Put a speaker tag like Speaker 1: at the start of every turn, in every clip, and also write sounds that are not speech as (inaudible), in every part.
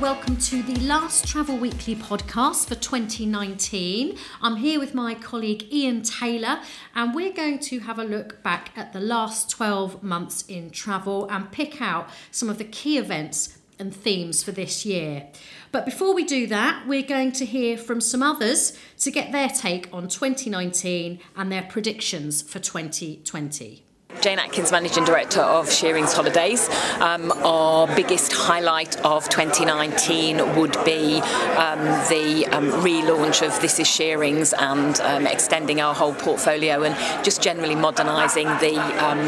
Speaker 1: welcome to the last Travel Weekly podcast for 2019. I'm here with my colleague Ian Taylor, and we're going to have a look back at the last 12 months in travel and pick out some of the key events and themes for this year. But before we do that, we're going to hear from some others to get their take on 2019 and their predictions for 2020.
Speaker 2: Jane Atkins, Managing Director of Shearings Holidays. Um, our biggest highlight of 2019 would be um, the um, relaunch of This Is Shearings and um, extending our whole portfolio and just generally modernising the um,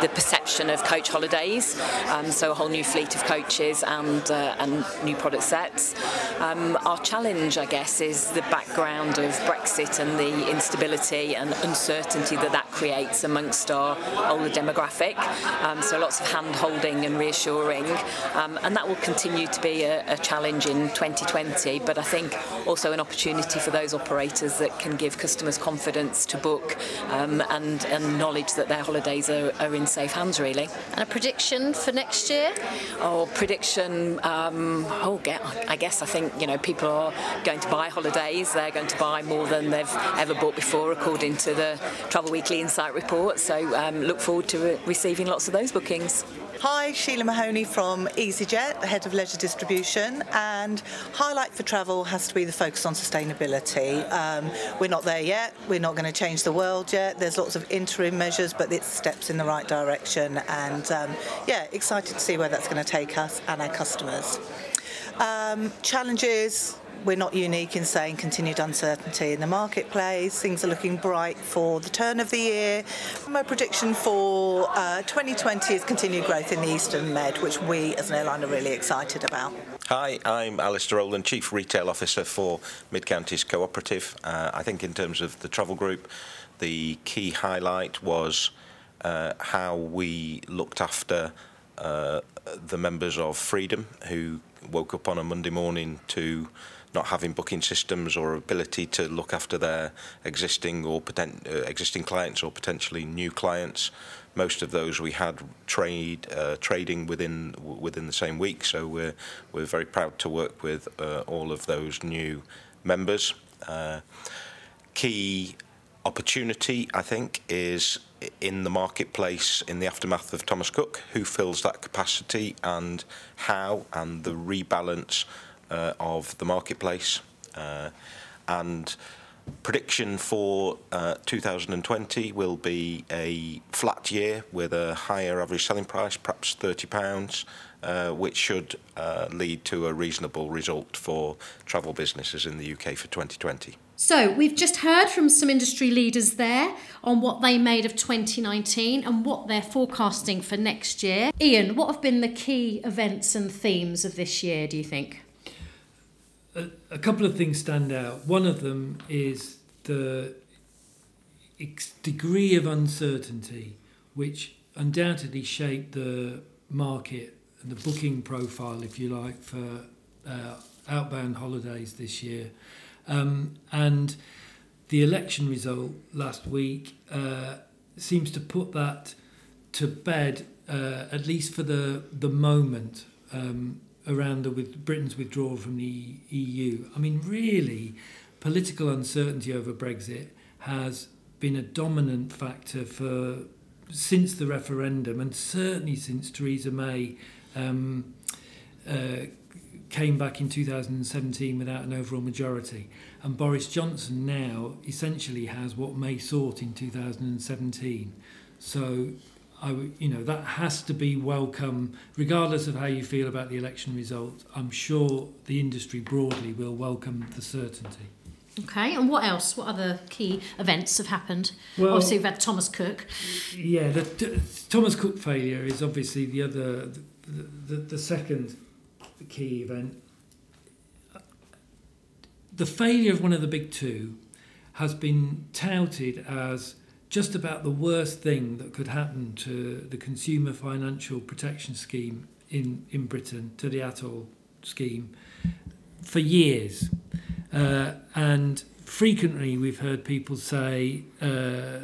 Speaker 2: the perception of coach holidays. Um, so a whole new fleet of coaches and uh, and new product sets. our challenge, I guess, is the background of Brexit and the instability and uncertainty that that creates amongst our older demographic. Um, so lots of hand holding and reassuring. Um, and that will continue to be a, a, challenge in 2020, but I think also an opportunity for those operators that can give customers confidence to book um, and, and, knowledge that their holidays are, are, in safe hands, really.
Speaker 1: And a prediction for next year?
Speaker 2: Oh, prediction. Um, oh, I guess I think you know people are going to buy holidays. They're going to buy more than they've ever bought before, according to the Travel Weekly Insight report. So um, look look forward to re- receiving lots of those bookings.
Speaker 3: Hi, Sheila Mahoney from EasyJet, the head of leisure distribution, and highlight for travel has to be the focus on sustainability. Um, we're not there yet. We're not going to change the world yet. There's lots of interim measures, but it's steps in the right direction. And um, yeah, excited to see where that's going to take us and our customers. Um, challenges we're not unique in saying continued uncertainty in the marketplace. Things are looking bright for the turn of the year. My prediction for uh, 2020 is continued growth in the Eastern Med, which we as an airline are really excited about.
Speaker 4: Hi, I'm Alistair Rowland, Chief Retail Officer for Mid Counties Cooperative. Uh, I think in terms of the travel group, the key highlight was uh, how we looked after uh, the members of Freedom who woke up on a Monday morning to not having booking systems or ability to look after their existing or uh, existing clients or potentially new clients. Most of those we had trade uh, trading within within the same week, so we're we're very proud to work with uh, all of those new members. Uh, key opportunity, I think, is in the marketplace in the aftermath of Thomas Cook, who fills that capacity and how, and the rebalance of the marketplace. Uh, and prediction for uh, 2020 will be a flat year with a higher average selling price, perhaps £30, uh, which should uh, lead to a reasonable result for travel businesses in the UK for 2020.
Speaker 1: So, we've just heard from some industry leaders there on what they made of 2019 and what they're forecasting for next year. Ian, what have been the key events and themes of this year, do you think?
Speaker 5: A, a couple of things stand out. One of them is the degree of uncertainty, which undoubtedly shaped the market and the booking profile, if you like, for uh, outbound holidays this year. Um, and the election result last week uh, seems to put that to bed, uh, at least for the, the moment. Um, around the, with Britain's withdrawal from the EU. I mean, really, political uncertainty over Brexit has been a dominant factor for since the referendum, and certainly since Theresa May um, uh, came back in 2017 without an overall majority. And Boris Johnson now essentially has what May sought in 2017. So I, you know, that has to be welcome, regardless of how you feel about the election result. I'm sure the industry broadly will welcome the certainty.
Speaker 1: Okay, and what else? What other key events have happened? Well, obviously, we've had Thomas Cook.
Speaker 5: Yeah, the, the Thomas Cook failure is obviously the other, the, the, the second key event. The failure of one of the big two has been touted as just about the worst thing that could happen to the consumer financial protection scheme in, in Britain, to the ATOL scheme, for years. Uh, and frequently we've heard people say, uh,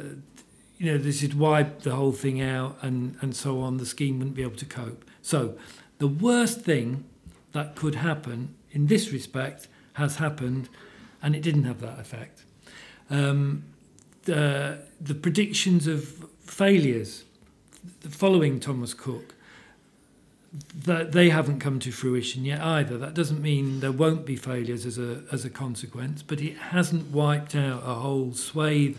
Speaker 5: you know, this would wipe the whole thing out and, and so on, the scheme wouldn't be able to cope. So the worst thing that could happen in this respect has happened, and it didn't have that effect. Um, the, the predictions of failures following Thomas Cook, that they haven't come to fruition yet either. That doesn't mean there won't be failures as a as a consequence, but it hasn't wiped out a whole swathe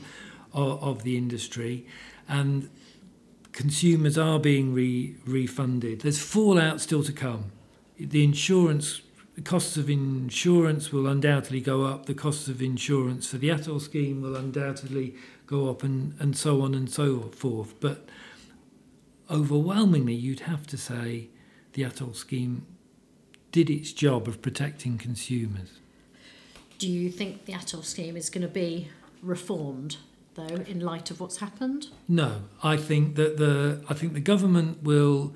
Speaker 5: of, of the industry, and consumers are being re, refunded. There's fallout still to come. The insurance the costs of insurance will undoubtedly go up. The costs of insurance for the ATOL scheme will undoubtedly go up, and, and so on and so forth. But overwhelmingly, you'd have to say the ATOL scheme did its job of protecting consumers.
Speaker 1: Do you think the ATOL scheme is going to be reformed, though, in light of what's happened?
Speaker 5: No, I think that the I think the government will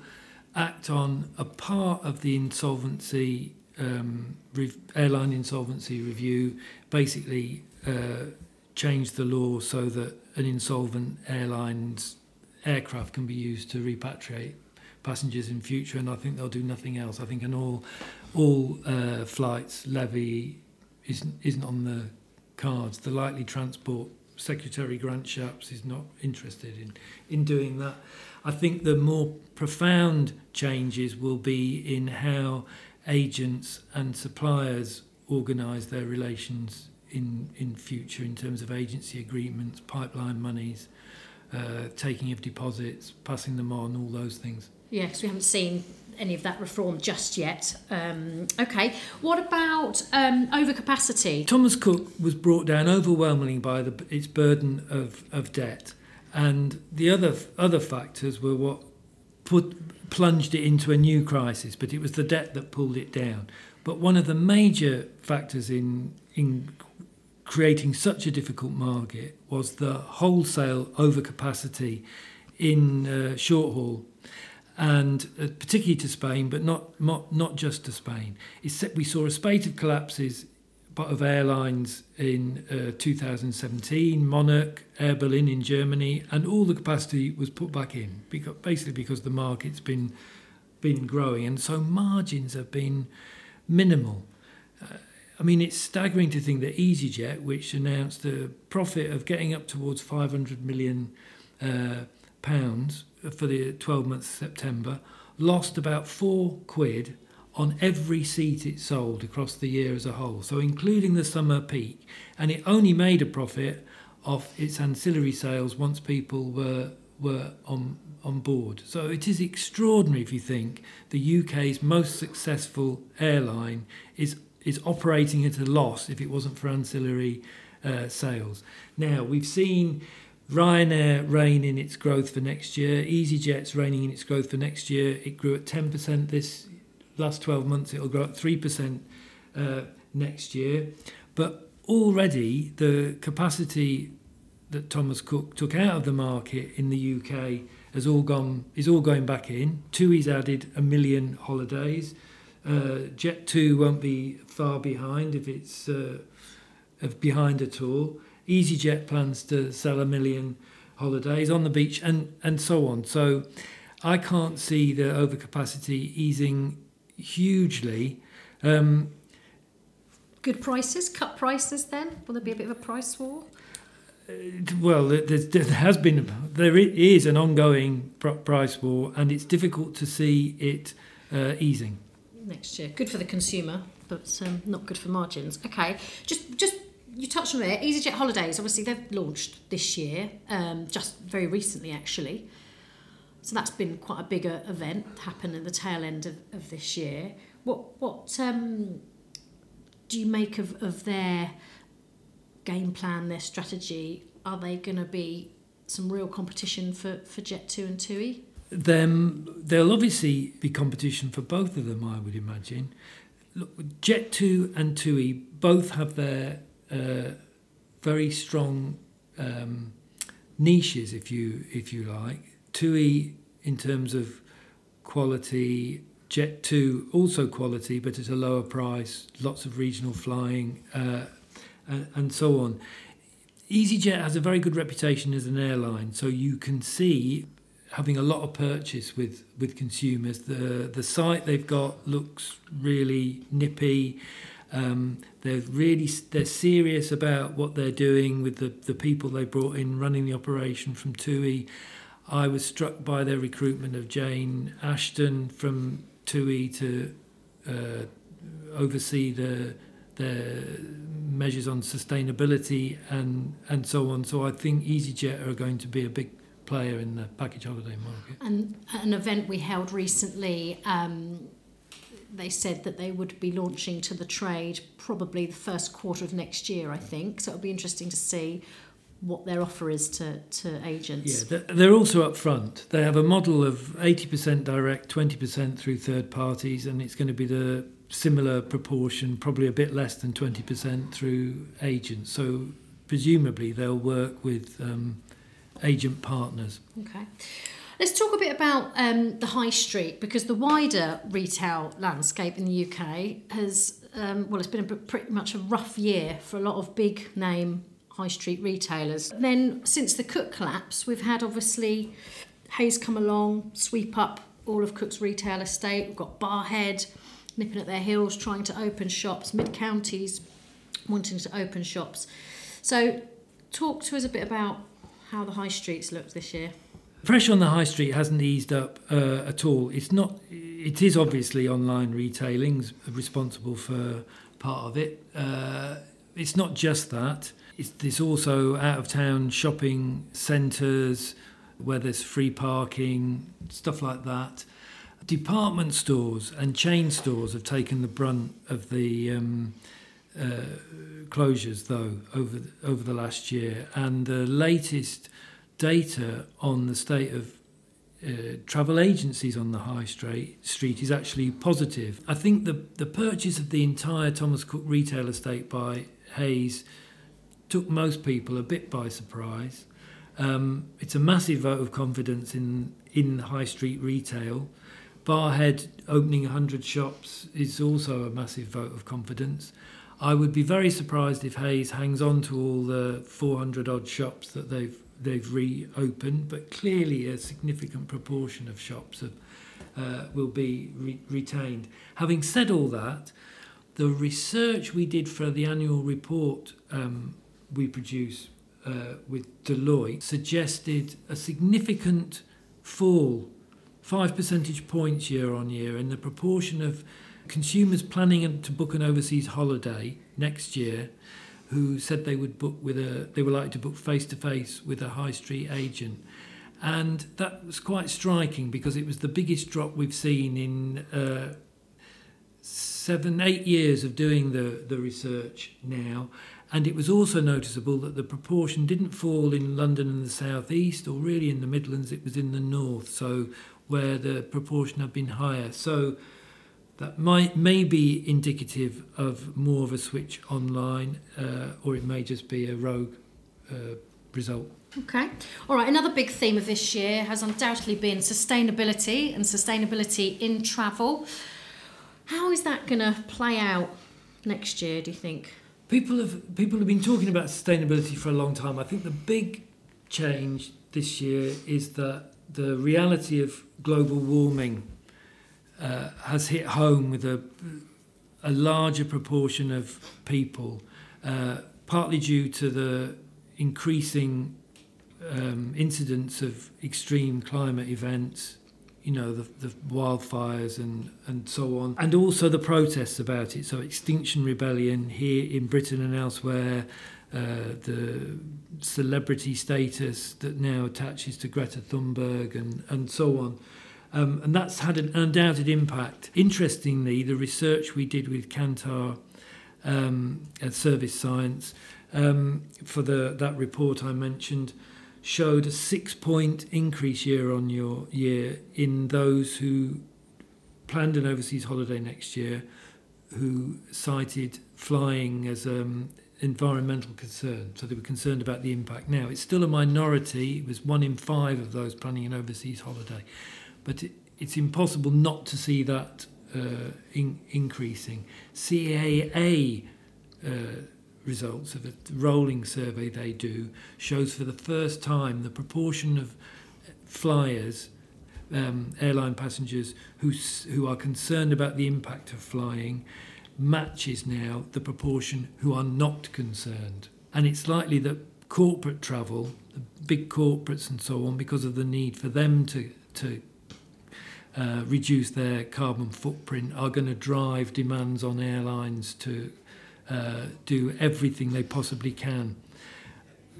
Speaker 5: act on a part of the insolvency um, re- airline insolvency review, basically uh, change the law so that an insolvent airline's aircraft can be used to repatriate passengers in future, and I think they'll do nothing else. I think an all all uh, flights levy isn't isn't on the cards. The likely transport secretary Grant Shapps is not interested in in doing that. I think the more profound changes will be in how agents and suppliers organise their relations in in future in terms of agency agreements, pipeline monies, uh, taking of deposits, passing them on, all those things.
Speaker 1: Yeah, because we haven't seen any of that reform just yet. Um, okay, what about um, overcapacity?
Speaker 5: Thomas Cook was brought down overwhelmingly by the, its burden of, of debt, and the other other factors were what put plunged it into a new crisis, but it was the debt that pulled it down. But one of the major factors in in creating such a difficult market was the wholesale overcapacity in uh, short haul and uh, particularly to Spain, but not, not, not just to Spain. It's, we saw a spate of collapses of airlines in uh, 2017, Monarch, Air Berlin in Germany, and all the capacity was put back in, because, basically because the market's been been growing, and so margins have been minimal. Uh, I mean, it's staggering to think that EasyJet, which announced a profit of getting up towards 500 million uh, pounds for the 12 months September, lost about four quid on every seat it sold across the year as a whole, so including the summer peak. And it only made a profit off its ancillary sales once people were were on on board. So it is extraordinary if you think the UK's most successful airline is is operating at a loss if it wasn't for ancillary uh, sales. Now we've seen Ryanair rein in its growth for next year. EasyJet's reining in its growth for next year. It grew at 10% this last 12 months, it'll grow at 3% uh, next year. But already the capacity that Thomas Cook took out of the market in the UK has all gone is all going back in. TUI's added a million holidays. Uh, Jet2 won't be far behind if it's uh, behind at all. EasyJet plans to sell a million holidays on the beach and, and so on. So I can't see the overcapacity easing hugely. Um,
Speaker 1: Good prices, cut prices. Then will there be a bit of a price war?
Speaker 5: Uh, well, there has been there is an ongoing price war, and it's difficult to see it uh, easing
Speaker 1: next year. Good for the consumer, but um, not good for margins. Okay, just just you touched on it. EasyJet holidays, obviously they've launched this year, um, just very recently actually. So that's been quite a bigger event happen in the tail end of, of this year. What what um, do you make of, of their game plan, their strategy? Are they going to be some real competition for, for Jet2 and TUI?
Speaker 5: Them, there'll obviously be competition for both of them, I would imagine. Look, Jet2 and TUI both have their uh, very strong um, niches, if you if you like. TUI in terms of quality, Jet 2 also quality, but at a lower price, lots of regional flying, uh, and, and so on. EasyJet has a very good reputation as an airline, so you can see having a lot of purchase with with consumers. The the site they've got looks really nippy. Um, they're really they're serious about what they're doing with the, the people they brought in running the operation from TUI. I was struck by their recruitment of Jane Ashton from TUI to uh, oversee the measures on sustainability and and so on. So I think EasyJet are going to be a big player in the package holiday market.
Speaker 1: And an event we held recently, um, they said that they would be launching to the trade probably the first quarter of next year, I think. So it'll be interesting to see what their offer is to, to agents.
Speaker 5: Yeah, they're also upfront. They have a model of 80% direct, 20% through third parties, and it's going to be the similar proportion, probably a bit less than 20% through agents. So presumably they'll work with um, agent partners.
Speaker 1: Okay. Let's talk a bit about um, the high street because the wider retail landscape in the UK has, um, well, it's been a, pretty much a rough year for a lot of big name high street retailers. Then, since the Cook collapse, we've had obviously Hays come along, sweep up all of Cook's retail estate. We've got Barrhead nipping at their heels, trying to open shops, mid counties wanting to open shops. So, talk to us a bit about how the high streets looked this year.
Speaker 5: Pressure on the high street hasn't eased up uh, at all. It's not. It is obviously online retailing's responsible for part of it. Uh, it's not just that. There's also out of town shopping centres where there's free parking, stuff like that. Department stores and chain stores have taken the brunt of the um, uh, closures, though, over over the last year, and the latest data on the state of uh, travel agencies on the high street street is actually positive. I think the the purchase of the entire Thomas Cook retail estate by Hays took most people a bit by surprise. Um, it's a massive vote of confidence in in high street retail. Barrhead opening 100 shops is also a massive vote of confidence. I would be very surprised if Hays hangs on to all the 400 odd shops that they've they've reopened, but clearly a significant proportion of shops have, uh, will be re- retained. Having said all that, the research we did for the annual report um, we produce uh, with Deloitte suggested a significant fall five percentage points year on year in the proportion of consumers planning to book an overseas holiday next year who said they would book with a they were likely to book face to face with a high street agent. And that was quite striking because it was the biggest drop we've seen in uh, seven eight years of doing the the research now and it was also noticeable that the proportion didn't fall in London and the southeast or really in the Midlands it was in the north so where the proportion had been higher. So that might may be indicative of more of a switch online, uh, or it may just be a rogue uh, result.
Speaker 1: Okay. All right. Another big theme of this year has undoubtedly been sustainability and sustainability in travel. How is that going to play out next year? Do you think?
Speaker 5: People have people have been talking about sustainability for a long time. I think the big change this year is that the reality of global warming uh, has hit home with a, a larger proportion of people, uh, partly due to the increasing um, incidence of extreme climate events, you know, the, the wildfires and, and so on, and also the protests about it. So, Extinction Rebellion here in Britain and elsewhere, uh, the celebrity status that now attaches to Greta Thunberg and, and so on. Um, and that's had an undoubted impact. Interestingly, the research we did with Kantar um, at Service Science um, for the, that report I mentioned showed a six point increase year on year in those who planned an overseas holiday next year who cited flying as um, environmental concern. So they were concerned about the impact. Now, it's still a minority. It was one in five of those planning an overseas holiday. But it, it's impossible not to see that uh, in, increasing. CAA uh, results of a rolling survey they do shows for the first time the proportion of flyers, um, airline passengers who, who are concerned about the impact of flying, matches now the proportion who are not concerned. And it's likely that corporate travel, big corporates and so on, because of the need for them to, to uh, reduce their carbon footprint, are going to drive demands on airlines to uh, do everything they possibly can,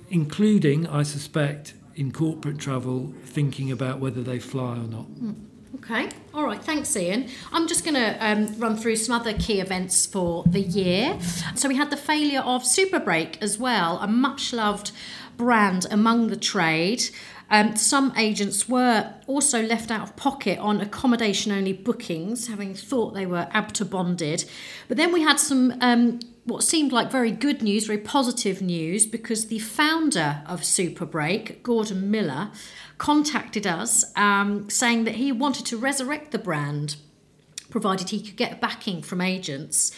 Speaker 5: including, I suspect, in corporate travel, thinking about whether they fly or not. Mm.
Speaker 1: Okay, all right, thanks, Ian. I'm just going to um, run through some other key events for the year. So, we had the failure of Superbreak as well, a much loved brand among the trade. Um, some agents were also left out of pocket on accommodation only bookings, having thought they were ABTA bonded. But then we had some um, what seemed like very good news, very positive news, because the founder of Superbreak, Gordon Miller, contacted us um, saying that he wanted to resurrect the brand, provided he could get backing from agents.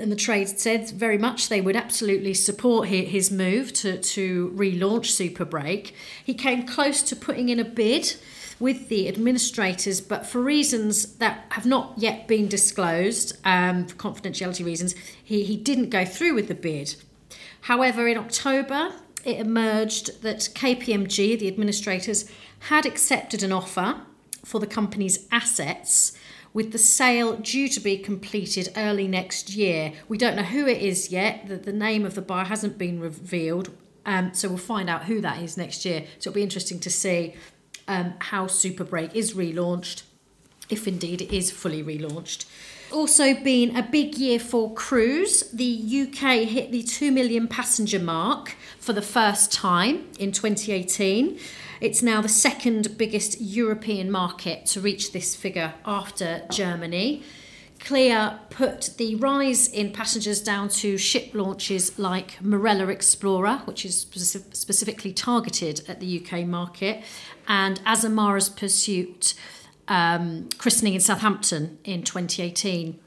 Speaker 1: And the trade said very much they would absolutely support his move to, to relaunch Superbreak. He came close to putting in a bid with the administrators, but for reasons that have not yet been disclosed, um, for confidentiality reasons, he, he didn't go through with the bid. However, in October, it emerged that KPMG, the administrators, had accepted an offer for the company's assets with the sale due to be completed early next year. We don't know who it is yet, the, the name of the buyer hasn't been revealed, um, so we'll find out who that is next year. So it'll be interesting to see um, how Superbreak is relaunched, if indeed it is fully relaunched. Also, been a big year for cruise. The UK hit the 2 million passenger mark for the first time in 2018. It's now the second biggest European market to reach this figure after Germany. CLIA put the rise in passengers down to ship launches like Marella Explorer, which is specific, specifically targeted at the UK market, and Azamara's Pursuit um, christening in Southampton in 2018.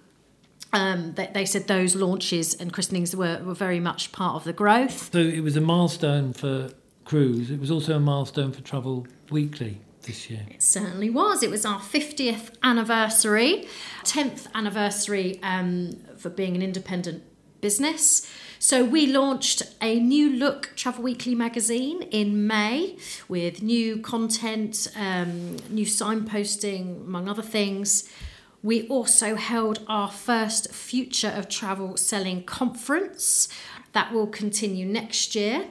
Speaker 1: Um, they, they, said those launches and christenings were, were very much part of the growth.
Speaker 5: So it was a milestone for cruise, it was also a milestone for Travel Weekly this year.
Speaker 1: It certainly was. It was our 50th anniversary, 10th anniversary um, for being an independent business. So we launched a new look Travel Weekly magazine in May with new content, um, new signposting, among other things. We also held our first Future of Travel Selling conference that will continue next year.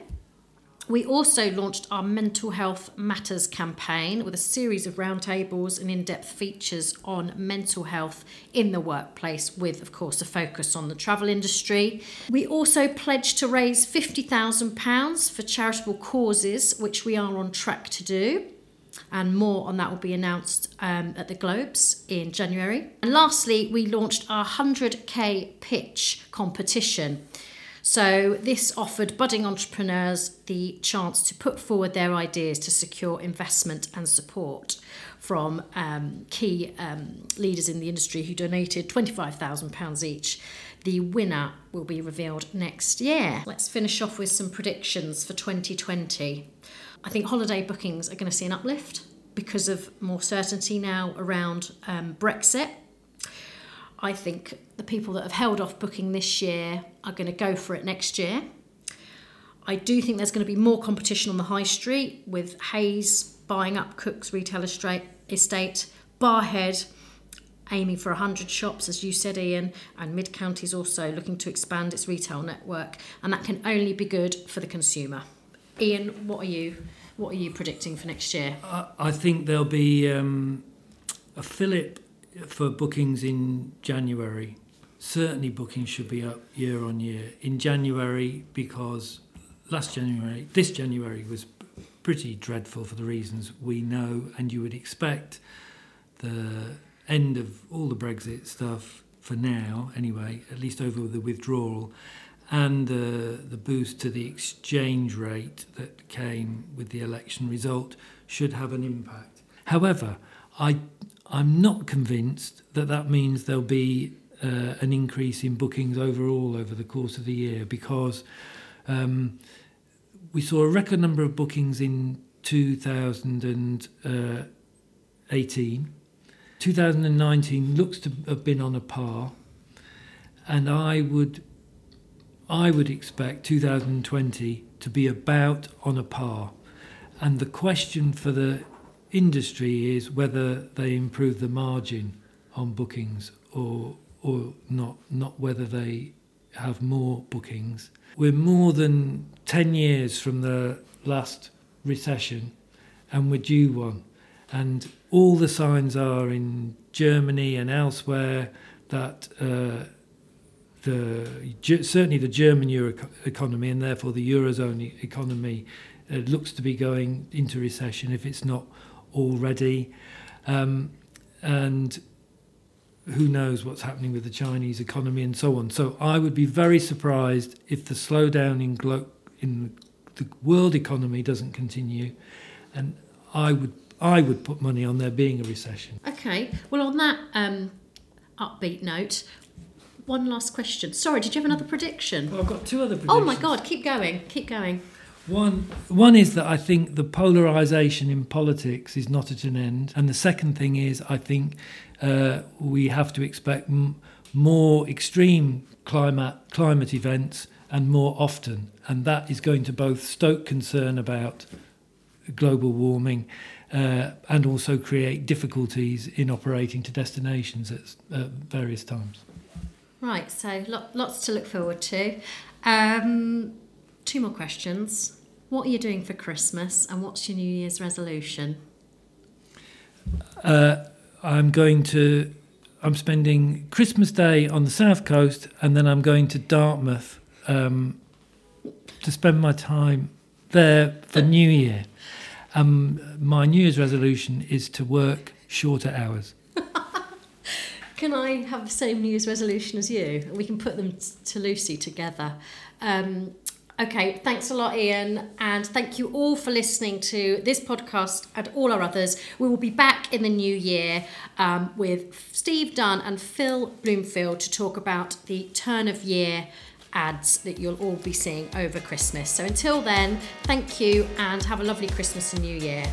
Speaker 1: We also launched our Mental Health Matters campaign with a series of roundtables and in depth features on mental health in the workplace, with, of course, a focus on the travel industry. We also pledged to raise £50,000 for charitable causes, which we are on track to do. And more on that will be announced um, at the Globes in January. And lastly, we launched our 100k pitch competition. So, this offered budding entrepreneurs the chance to put forward their ideas to secure investment and support from um, key um, leaders in the industry who donated £25,000 each. The winner will be revealed next year. Let's finish off with some predictions for 2020. I think holiday bookings are going to see an uplift because of more certainty now around um, Brexit I think the people that have held off booking this year are going to go for it next year. I do think there's going to be more competition on the high street with Hays buying up Cook's retail estate, Barrhead aiming for 100 shops, as you said, Ian, and Mid Counties also looking to expand its retail network, and that can only be good for the consumer. Ian, what are you what are you predicting for next year?
Speaker 5: I, I think there'll be um, a fillip for bookings in January, certainly bookings should be up year on year. In January, because last January, this January was pretty dreadful for the reasons we know and you would expect. The end of all the Brexit stuff for now, anyway, at least over the withdrawal, and the, the boost to the exchange rate that came with the election result should have an impact. However, I I'm not convinced that that means there'll be uh, an increase in bookings overall over the course of the year because um, we saw a record number of bookings in 2018. 2019 looks to have been on a par, and I would I would expect 2020 to be about on a par. And the question for the industry is whether they improve the margin on bookings or or not not whether they have more bookings. We're more than 10 years from the last recession and we're due one. And all the signs are in Germany and elsewhere that uh, the certainly the German euro economy and therefore the eurozone economy uh, looks to be going into recession if it's not already. Um, and who knows what's happening with the Chinese economy and so on. So I would be very surprised if the slowdown in glo- in the world economy doesn't continue, and I would I would put money on there being a recession.
Speaker 1: Okay. Well, on that um, upbeat note, one last question. Sorry, did you have another prediction?
Speaker 5: Well, I've got two other predictions.
Speaker 1: Oh my God! Keep going. Keep going.
Speaker 5: One, one is that I think the polarization in politics is not at an end, and the second thing is I think uh, we have to expect m- more extreme climate climate events and more often, and that is going to both stoke concern about global warming uh, and also create difficulties in operating to destinations at uh, various times.
Speaker 1: Right, so lots to look forward to. Um, two more questions. What are you doing for Christmas and what's your New Year's resolution?
Speaker 5: Uh, I'm going to, I'm spending Christmas Day on the south coast and then I'm going to Dartmouth um, to spend my time there for New Year. Um, my New Year's resolution is to work shorter hours. (laughs)
Speaker 1: can I have the same New Year's resolution as you? We can put them t- to Lucy together. Um, Okay, thanks a lot, Ian, and thank you all for listening to this podcast and all our others. We will be back in the new year um, with Steve Dunn and Phil Bloomfield to talk about the turn of year ads that you'll all be seeing over Christmas. So until then, thank you and have a lovely Christmas and New Year.